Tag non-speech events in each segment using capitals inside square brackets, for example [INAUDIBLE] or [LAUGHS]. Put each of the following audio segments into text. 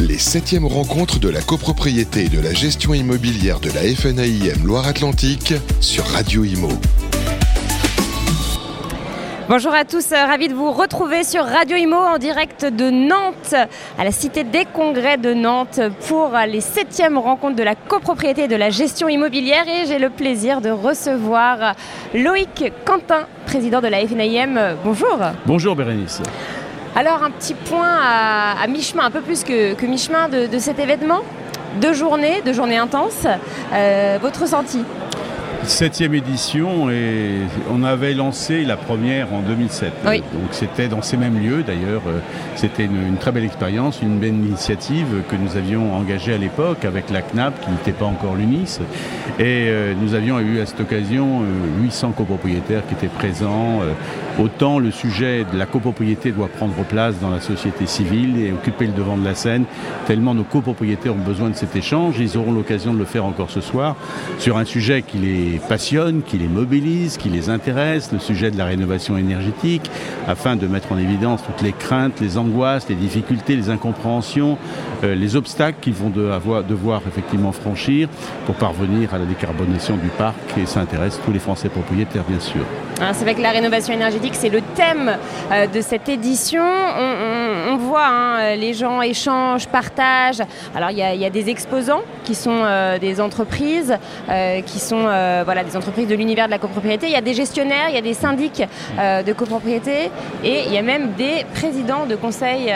Les septièmes rencontres de la copropriété et de la gestion immobilière de la FNAIM Loire-Atlantique sur Radio Imo. Bonjour à tous, euh, ravi de vous retrouver sur Radio Imo en direct de Nantes, à la Cité des Congrès de Nantes pour les septièmes rencontres de la copropriété et de la gestion immobilière et j'ai le plaisir de recevoir Loïc Quentin, président de la FNAIM. Bonjour. Bonjour Bérénice. Alors un petit point à, mi-chemin, un peu plus que, mi-chemin de, cet événement. Deux journées, deux journées intenses. Euh, votre ressenti? Septième édition et on avait lancé la première en 2007. Oui. Donc c'était dans ces mêmes lieux d'ailleurs. Euh, c'était une, très belle expérience, une belle initiative que nous avions engagée à l'époque avec la CNAP qui n'était pas encore l'UNIS. Et euh, nous avions eu à cette occasion 800 copropriétaires qui étaient présents. Autant le sujet de la copropriété doit prendre place dans la société civile et occuper le devant de la scène, tellement nos copropriétaires ont besoin de cet échange. Ils auront l'occasion de le faire encore ce soir sur un sujet qui les passionne, qui les mobilise, qui les intéresse, le sujet de la rénovation énergétique, afin de mettre en évidence toutes les craintes, les angoisses, les difficultés, les incompréhensions, euh, les obstacles qu'ils vont devoir effectivement franchir pour parvenir à la décarbonation du parc et ça intéresse tous les Français propriétaires bien sûr. C'est vrai que la rénovation énergétique, c'est le thème euh, de cette édition. On, voit, hein, les gens échangent, partagent. Alors, il y, a des exposants qui sont euh, des entreprises, qui sont voilà, des entreprises de l'univers de la copropriété. Il y a des gestionnaires, il y a des syndics de copropriété et il y a même des présidents de conseils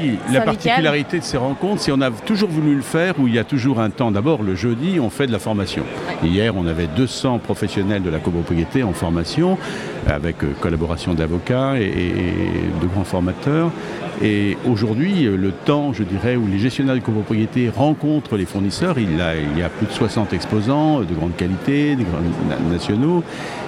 Oui, la particularité de ces rencontres, c'est qu'on a toujours voulu le faire où il y a toujours un temps. D'abord, le jeudi, on fait de la formation. Hier, on avait 200 professionnels de la copropriété en formation avec euh, collaboration d'avocats et, de grands formateurs. Et aujourd'hui, euh, le temps, je dirais, où les gestionnaires de copropriété rencontrent les fournisseurs, il, y a plus de 60 exposants de grande qualité, des grands nationaux.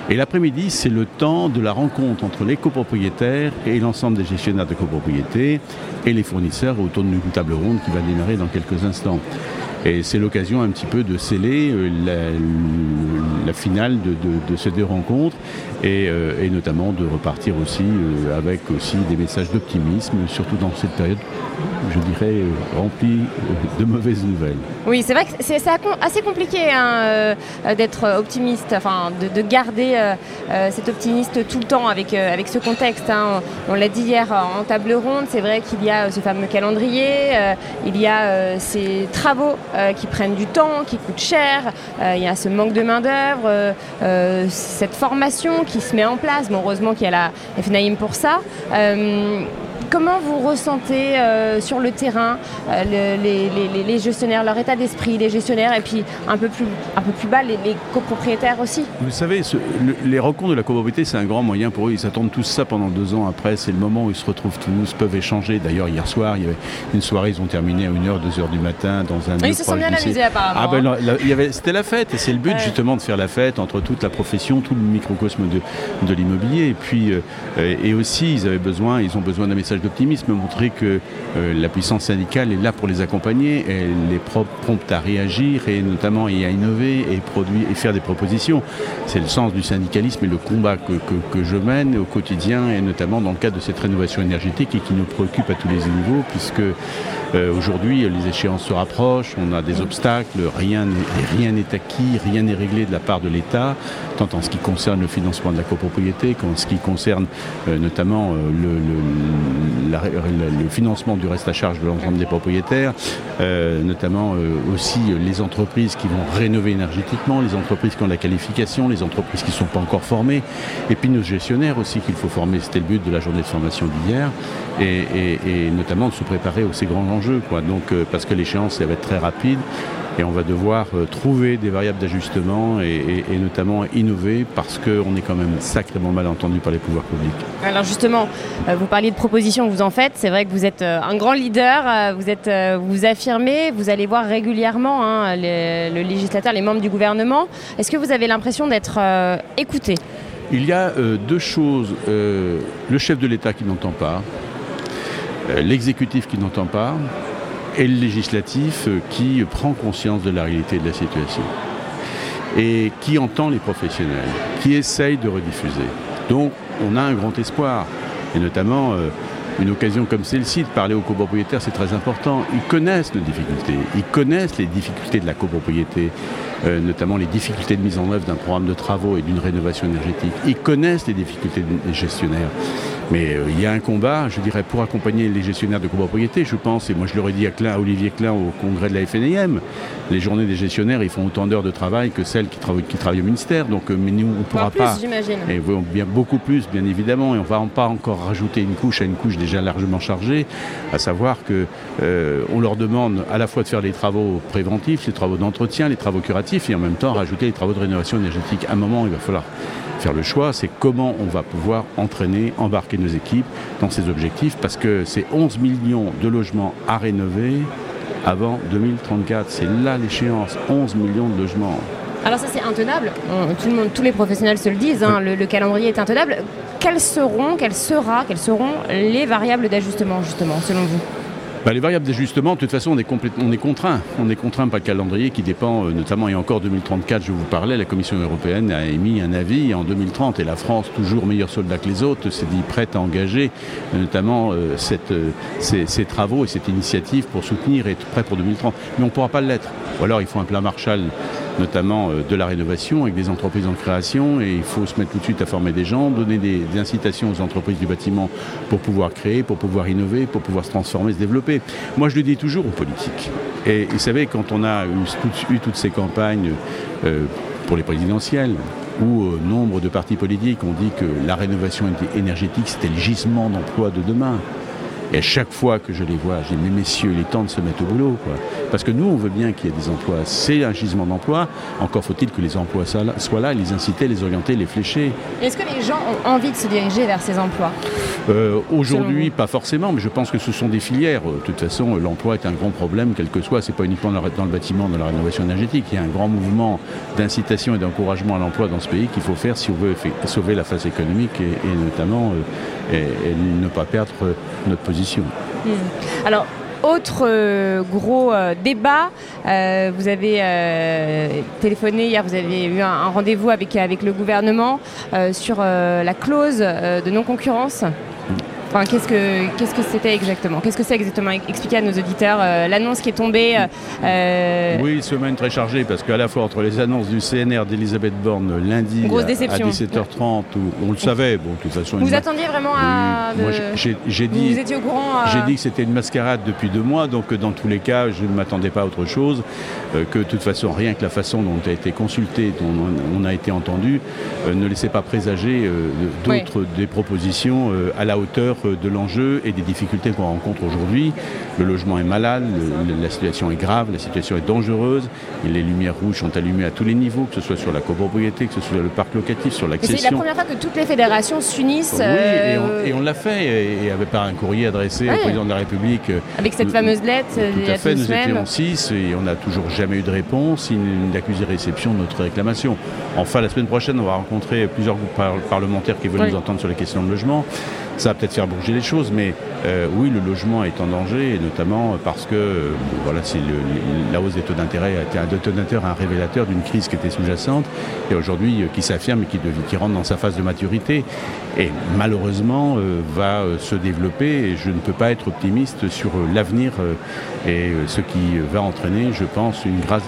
Et l'après-midi, c'est le temps de la rencontre entre les copropriétaires et l'ensemble des gestionnaires de copropriété et les fournisseurs autour d'une table ronde qui va démarrer dans quelques instants. Et c'est l'occasion un petit peu de sceller euh, la, finale de, ces deux rencontres euh, et, notamment de repartir aussi euh, avec aussi des messages d'optimisme, surtout dans cette période, je dirais, remplie de mauvaises nouvelles. Oui, c'est vrai que c'est assez compliqué hein, d'être optimiste, enfin de, garder cet optimiste tout le temps avec, avec ce contexte. Hein. On, l'a dit hier en table ronde, c'est vrai qu'il y a ce fameux calendrier, il y a ces travaux euh, qui prennent du temps, qui coûtent cher. Euh, il y a ce manque de main-d'œuvre, euh, cette formation qui se met en place. Bon, heureusement qu'il y a la FNAIM pour ça. Comment vous ressentez euh, sur le terrain euh, les, gestionnaires, leur état d'esprit, les gestionnaires, et puis un peu plus, un peu plus bas, les, copropriétaires aussi? Vous savez, les rencontres de la copropriété, c'est un grand moyen pour eux. Ils attendent tous ça pendant deux ans après. C'est le moment où ils se retrouvent tous, peuvent échanger. D'ailleurs, hier soir, il y avait une soirée, ils ont terminé à 1h, 2h du matin dans un. ils se sont bien amusés apparemment. Ah ben, hein. c'était la fête, et c'est le but justement de faire la fête entre toute la profession, tout le microcosme de, de l'immobilier. Et puis, euh, et aussi, ils avaient besoin, ils ont besoin d'un message d'optimisme, montrer que euh, la puissance syndicale est là pour les accompagner, elle est prompte à réagir et notamment à innover et, produire, et faire des propositions. C'est le sens du syndicalisme et le combat que, je mène au quotidien et notamment dans le cadre de cette rénovation énergétique et qui nous préoccupe à tous les niveaux puisque euh, aujourd'hui les échéances se rapprochent, on a des obstacles, rien n'est acquis, rien n'est réglé de la part de l'État, tant en ce qui concerne le financement de la copropriété qu'en ce qui concerne euh, notamment le financement du reste à charge de l'ensemble des propriétaires, euh, notamment euh, aussi les entreprises qui vont rénover énergétiquement, les entreprises qui ont la qualification, les entreprises qui ne sont pas encore formées, et puis nos gestionnaires aussi qu'il faut former. C'était le but de la journée de formation d'hier, et, notamment de se préparer aux ces grands enjeux. Donc, euh, parce que l'échéance, va être très rapide et on va devoir euh, trouver des variables d'ajustement et, notamment innover parce qu'on est quand même sacrément mal entendu par les pouvoirs publics. Alors justement, euh, vous parliez de propositions que vous en faites. C'est vrai que vous êtes euh, un grand leader, vous êtes, vous affirmez, vous allez voir régulièrement hein, le législateur, les membres du gouvernement. Est-ce que vous avez l'impression d'être écouté? Il y a deux choses. le chef de l'État qui n'entend pas, l'exécutif qui n'entend pas, et le législatif euh, qui prend conscience de la réalité de la situation et qui entend les professionnels, qui essaye de rediffuser. Donc on a un grand espoir, et notamment euh, une occasion comme celle-ci de parler aux copropriétaires, c'est très important. Ils connaissent nos difficultés, ils connaissent les difficultés de la copropriété, euh, notamment les difficultés de mise en œuvre d'un programme de travaux et d'une rénovation énergétique. Ils connaissent les difficultés des gestionnaires. Mais euh, il y a un combat, je dirais, pour accompagner les gestionnaires de copropriété, je pense, et moi je l'aurais dit à, Klein, Olivier Klein au congrès de la FNIM, les journées des gestionnaires, ils font autant d'heures de travail que celles qui, travaillent, qui travaillent au ministère. Donc, euh, mais nous, on ne pourra plus, pas. j'imagine. Et bien, beaucoup plus, bien évidemment. Et on ne va pas encore rajouter une couche à une couche déjà largement chargée, à savoir que euh, on leur demande à la fois de faire les travaux préventifs, les travaux d'entretien, les travaux curatifs, et en même temps rajouter les travaux de rénovation énergétique. À un moment, il va falloir faire le choix, c'est comment on va pouvoir entraîner, embarquer nos équipes dans ces objectifs, parce que c'est 11 millions de logements à rénover avant 2034. C'est là l'échéance, 11 millions de logements. Alors ça c'est intenable, tout le monde, tous les professionnels se le disent, hein, le, le, calendrier est intenable. Quelles seront, quelles, sera, quelles seront les variables d'ajustement justement selon vous? Bah, les variables d'ajustement, de toute façon, on est, contraint. On est contraint par le calendrier qui dépend, euh, notamment, et encore 2034, je vous parlais, la Commission européenne a émis un avis en 2030 et la France, toujours meilleur soldat que les autres, s'est dit prête à engager notamment euh, cette, euh, ces, travaux et cette initiative pour soutenir et être prêt pour 2030. Mais on ne pourra pas l'être. Ou alors il faut un plan Marshall notamment de la rénovation avec des entreprises en création et il faut se mettre tout de suite à former des gens, donner des, des incitations aux entreprises du bâtiment pour pouvoir créer, pour pouvoir innover, pour pouvoir se transformer, se développer. Moi je le dis toujours aux politiques. Et vous savez, quand on a eu, tout, eu toutes ces campagnes euh, pour les présidentielles, où euh, nombre de partis politiques ont dit que la rénovation énergétique c'était le gisement d'emploi de demain. Et à chaque fois que je les vois, je dis mais messieurs, il est temps de se mettre au boulot. Quoi. Parce que nous, on veut bien qu'il y ait des emplois. C'est un gisement d'emploi. Encore faut-il que les emplois soient là, les inciter, les orienter, les flécher. Est-ce que les gens ont envie de se diriger vers ces emplois? Euh, Aujourd'hui, pas forcément, mais je pense que ce sont des filières. De toute façon, l'emploi est un grand problème, quel que soit. C'est pas uniquement dans le bâtiment, dans la rénovation énergétique. Il y a un grand mouvement d'incitation et d'encouragement à l'emploi dans ce pays qu'il faut faire si on veut sauver la phase économique et, et notamment euh, et, et ne pas perdre notre position. Mmh. Alors, autre euh, gros euh, débat, euh, vous avez téléphoné hier, vous avez eu un, un rendez-vous avec, avec le gouvernement sur la clause de non-concurrence. Enfin, qu'est-ce que qu'est-ce que c'était exactement? Qu'est-ce que c'est exactement? Expliquer à nos auditeurs euh, l'annonce qui est tombée. Euh... Oui, semaine très chargée parce qu'à la fois entre les annonces du CNR d'Elisabeth Borne lundi à, déception. à 17h30, où on le savait, bon, de toute façon. Vous attendiez vraiment à. Oui. De... Moi, j'ai dit. Vous étiez au courant. À... J'ai dit que c'était une mascarade depuis deux mois, donc dans tous les cas, je ne m'attendais pas à autre chose euh, que de toute façon, rien que la façon dont a été consulté, dont on a été entendu, euh, ne laissait pas présager euh, d'autres oui. des propositions euh, à la hauteur de l'enjeu et des difficultés qu'on rencontre aujourd'hui. Le logement est malade, le, la situation est grave, la situation est dangereuse, et les lumières rouges sont allumées à tous les niveaux, que ce soit sur la copropriété, que ce soit sur le parc locatif, sur l'accession. C'est la première fois que toutes les fédérations s'unissent. Oui, euh... et on, on l'a fait, et, avec par un courrier adressé ouais. au président de la République. Avec cette fameuse lettre. Tout à fait, nous semaines. étions six, et on n'a toujours jamais eu de réponse, une, une accusé réception de notre réclamation. Enfin, la semaine prochaine, on va rencontrer plusieurs groupes par parlementaires qui veulent oui. nous entendre sur la question de logement. Ça va peut-être faire bouger les choses, mais euh, oui, le logement est en danger, et notamment parce que voilà, c'est la hausse des taux d'intérêt a été un d'intérêt un révélateur d'une crise qui était sous-jacente et aujourd'hui euh, qui s'affirme et qui, rentre dans sa phase de maturité et malheureusement euh, va se développer. Et je ne peux pas être optimiste sur l'avenir et ce qui va entraîner, je pense, une, grave,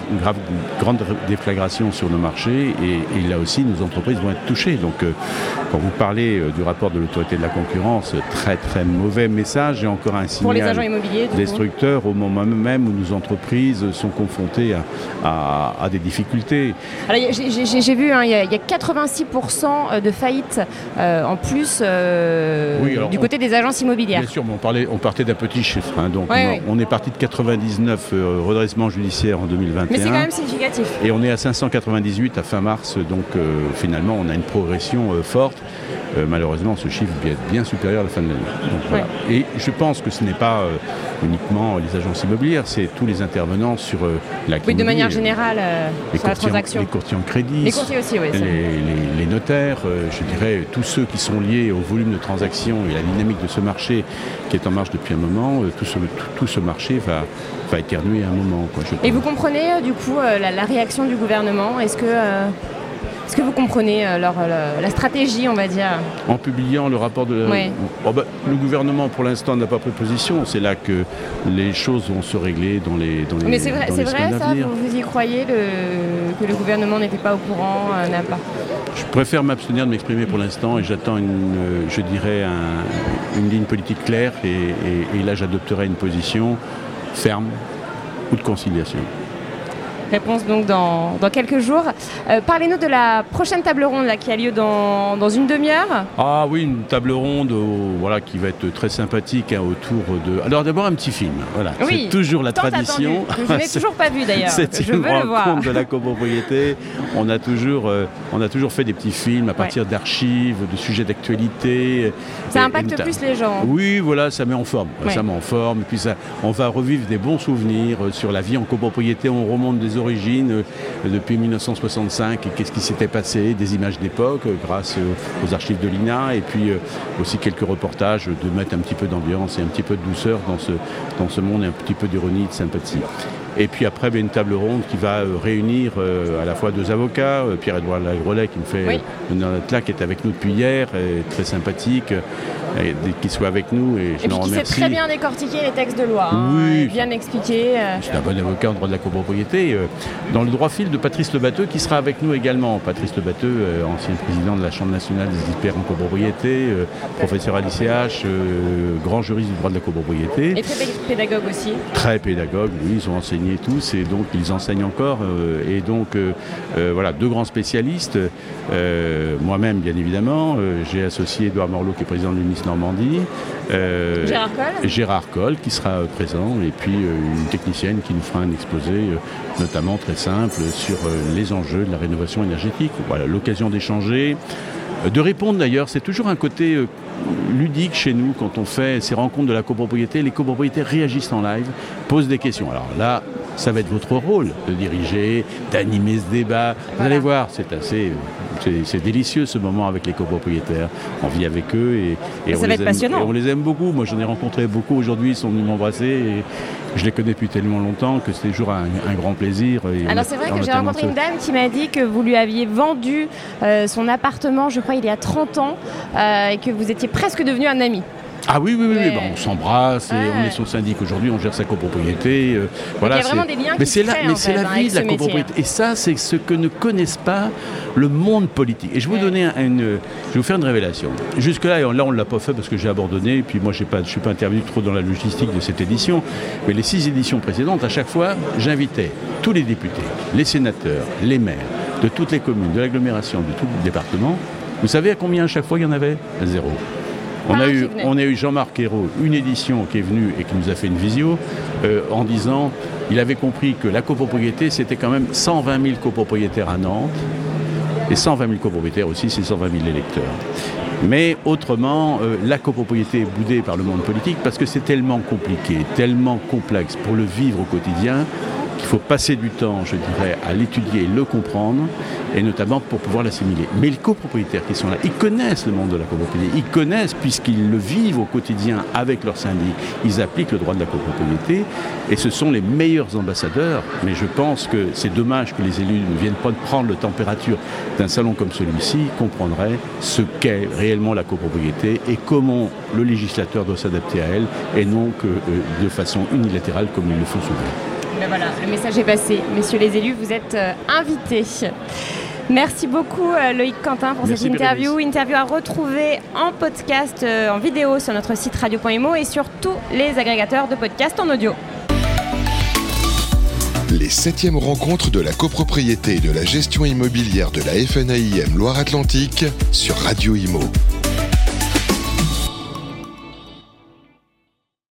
grande déflagration sur nos marchés et, là aussi nos entreprises vont être touchées. Donc quand vous parlez du rapport de l'autorité de la concurrence, très très mauvais message et encore un signal Pour les agents immobiliers, destructeur au moment même où nos entreprises sont confrontées à, à, à des difficultés. J'ai vu, hein, il y, a, y, a 86% de faillites euh, en plus euh, oui, du côté on, des agences immobilières. Bien sûr, mais on, parlait, on partait d'un petit chiffre. Hein, donc ouais, on, oui. on, est parti de 99 euh, redressements judiciaires en 2021. Mais c'est quand même significatif. Et on est à 598 à fin mars. Donc finalement, on a une progression forte. Malheureusement, ce chiffre être bien supérieur à la fin de l'année. Voilà. Ouais. Et je pense que ce n'est pas euh, uniquement les agences immobilières, c'est tous les intervenants sur euh, la Oui, de manière générale, euh, les sur la transaction. Les courtiers en crédit. Les courtiers aussi, oui. Les, les, les, notaires, euh, je dirais, tous ceux qui sont liés au volume de transactions et à la dynamique de ce marché qui est en marche depuis un moment, tout, ce, tout, tout ce marché va, va éternuer à un moment. Quoi, et vous comprenez, du coup, la, la, réaction du gouvernement? Est-ce que Est-ce que vous comprenez leur, la stratégie, on va dire En publiant le rapport de la... Oh, bah, le gouvernement, pour l'instant, n'a pas pris position. C'est là que les choses vont se régler dans les dans les Mais c'est vrai, c'est vrai ça vous, y croyez que le gouvernement n'était pas au courant, n'a pas Je préfère m'abstenir de m'exprimer pour l'instant et j'attends, une, je dirais, une ligne politique claire et là j'adopterai une position ferme ou de conciliation. Réponse donc dans, quelques jours. Euh, parlez-nous de la prochaine table ronde là, qui a lieu dans, une demi-heure. Ah oui, une table ronde voilà, qui va être très sympathique hein, autour de... Alors d'abord un petit film. Voilà. c'est toujours la tradition. je n'ai [LAUGHS] toujours pas vu d'ailleurs. C'est une rencontre de la copropriété. On a, toujours, euh, on a toujours fait des petits films à partir d'archives, de sujets d'actualité. Ça impacte plus les gens. Oui, voilà, ça met en forme. Ça met en forme. Et puis ça, on va revivre des bons souvenirs euh, sur la vie en copropriété. On remonte des euh, depuis 1965 et qu'est-ce qui s'était passé, des images d'époque euh, grâce euh, aux archives de l'INA et puis aussi quelques reportages de mettre un petit peu d'ambiance et un petit peu de douceur dans ce, dans ce monde et un petit peu d'ironie et de sympathie. Et puis après, ben, une table ronde qui va réunir à la fois deux avocats, Pierre-Edouard Lagrelet qui me fait oui. qui est avec nous depuis hier, très sympathique, qu'il soit avec nous. Et, je et puis qui sait très bien décortiquer les textes de loi, hein, oui. bien expliquer. C'est un bon avocat en droit de la copropriété dans le droit fil de Patrice Lebateux qui sera avec nous également. Patrice Lebateux, euh, ancien président de la Chambre nationale des experts en copropriété, euh, professeur à l'ICH, euh, grand juriste du droit de la copropriété. Et très pédagogue aussi. Très pédagogue, oui, ils ont enseigné tous et donc ils enseignent encore. et donc voilà, deux grands spécialistes. Moi-même, bien évidemment, j'ai associé Edouard Morlot qui est président de l'UNIS Normandie. Gérard Coll. Gérard Coll qui sera présent et puis une technicienne qui nous fera un exposé notamment très simple sur euh, les enjeux de la rénovation énergétique. Voilà, l'occasion d'échanger, euh, de répondre d'ailleurs, c'est toujours un côté euh, ludique chez nous quand on fait ces rencontres de la copropriété. Les copropriétaires réagissent en live, posent des questions. Alors là, ça va être votre rôle de diriger, d'animer ce débat. Vous allez voir, c'est assez, c'est délicieux ce moment avec les copropriétaires. On vit avec eux et, on, les aime, on les aime beaucoup. Moi, j'en ai rencontré beaucoup aujourd'hui, ils sont venus m'embrasser et je les connais depuis tellement longtemps que c'est toujours un, grand plaisir. Alors c'est vrai que j'ai rencontré une dame qui m'a dit que vous lui aviez vendu euh, son appartement, je crois, il y a 30 ans, euh, et que vous étiez presque devenu un ami. Ah oui, oui, oui, bah, on s'embrasse, on est son syndic aujourd'hui, on gère sa copropriété. Euh, voilà, il y a vraiment des liens mais c'est la, mais c'est la vie de la copropriété. Et ça, c'est ce que ne connaissent pas le monde politique. Et je vais vous donner une, je vais vous faire une révélation. Jusque là, là on ne l'a pas fait parce que j'ai abandonné, et puis moi je ne suis pas intervenu trop dans la logistique de cette édition. Mais les six éditions précédentes, à chaque fois, j'invitais tous les députés, les sénateurs, les maires de toutes les communes, de l'agglomération, de tout le département. Vous savez à combien à chaque fois il y en avait? Zéro. On a, eu, on a eu Jean-Marc Ayrault, une édition qui est venue et qui nous a fait une visio, euh, en disant il avait compris que la copropriété, c'était quand même 120 000 copropriétaires à Nantes, et 120 000 copropriétaires aussi, c'est 120 000 électeurs. Mais autrement, euh, la copropriété est boudée par le monde politique parce que c'est tellement compliqué, tellement complexe pour le vivre au quotidien faut passer du temps, je dirais, à l'étudier et le comprendre, et notamment pour pouvoir l'assimiler. Mais les copropriétaires qui sont là, ils connaissent le monde de la copropriété, ils connaissent puisqu'ils le vivent au quotidien avec leurs syndic, ils appliquent le droit de la copropriété, et ce sont les meilleurs ambassadeurs. Mais je pense que c'est dommage que les élus ne viennent pas prendre la température d'un salon comme celui-ci, comprendraient ce qu'est réellement la copropriété et comment le législateur doit s'adapter à elle, et non que euh, de façon unilatérale comme ils le font souvent. Ben voilà, le message est passé. Messieurs les élus, vous êtes euh, invités. Merci beaucoup euh, Loïc Quentin pour cette interview. Interview à retrouver en podcast, euh, en vidéo sur notre site radio.imo et sur tous les agrégateurs de podcasts en audio. Les septièmes rencontres de la copropriété et de la gestion immobilière de la FNAIM Loire-Atlantique sur Radio Imo.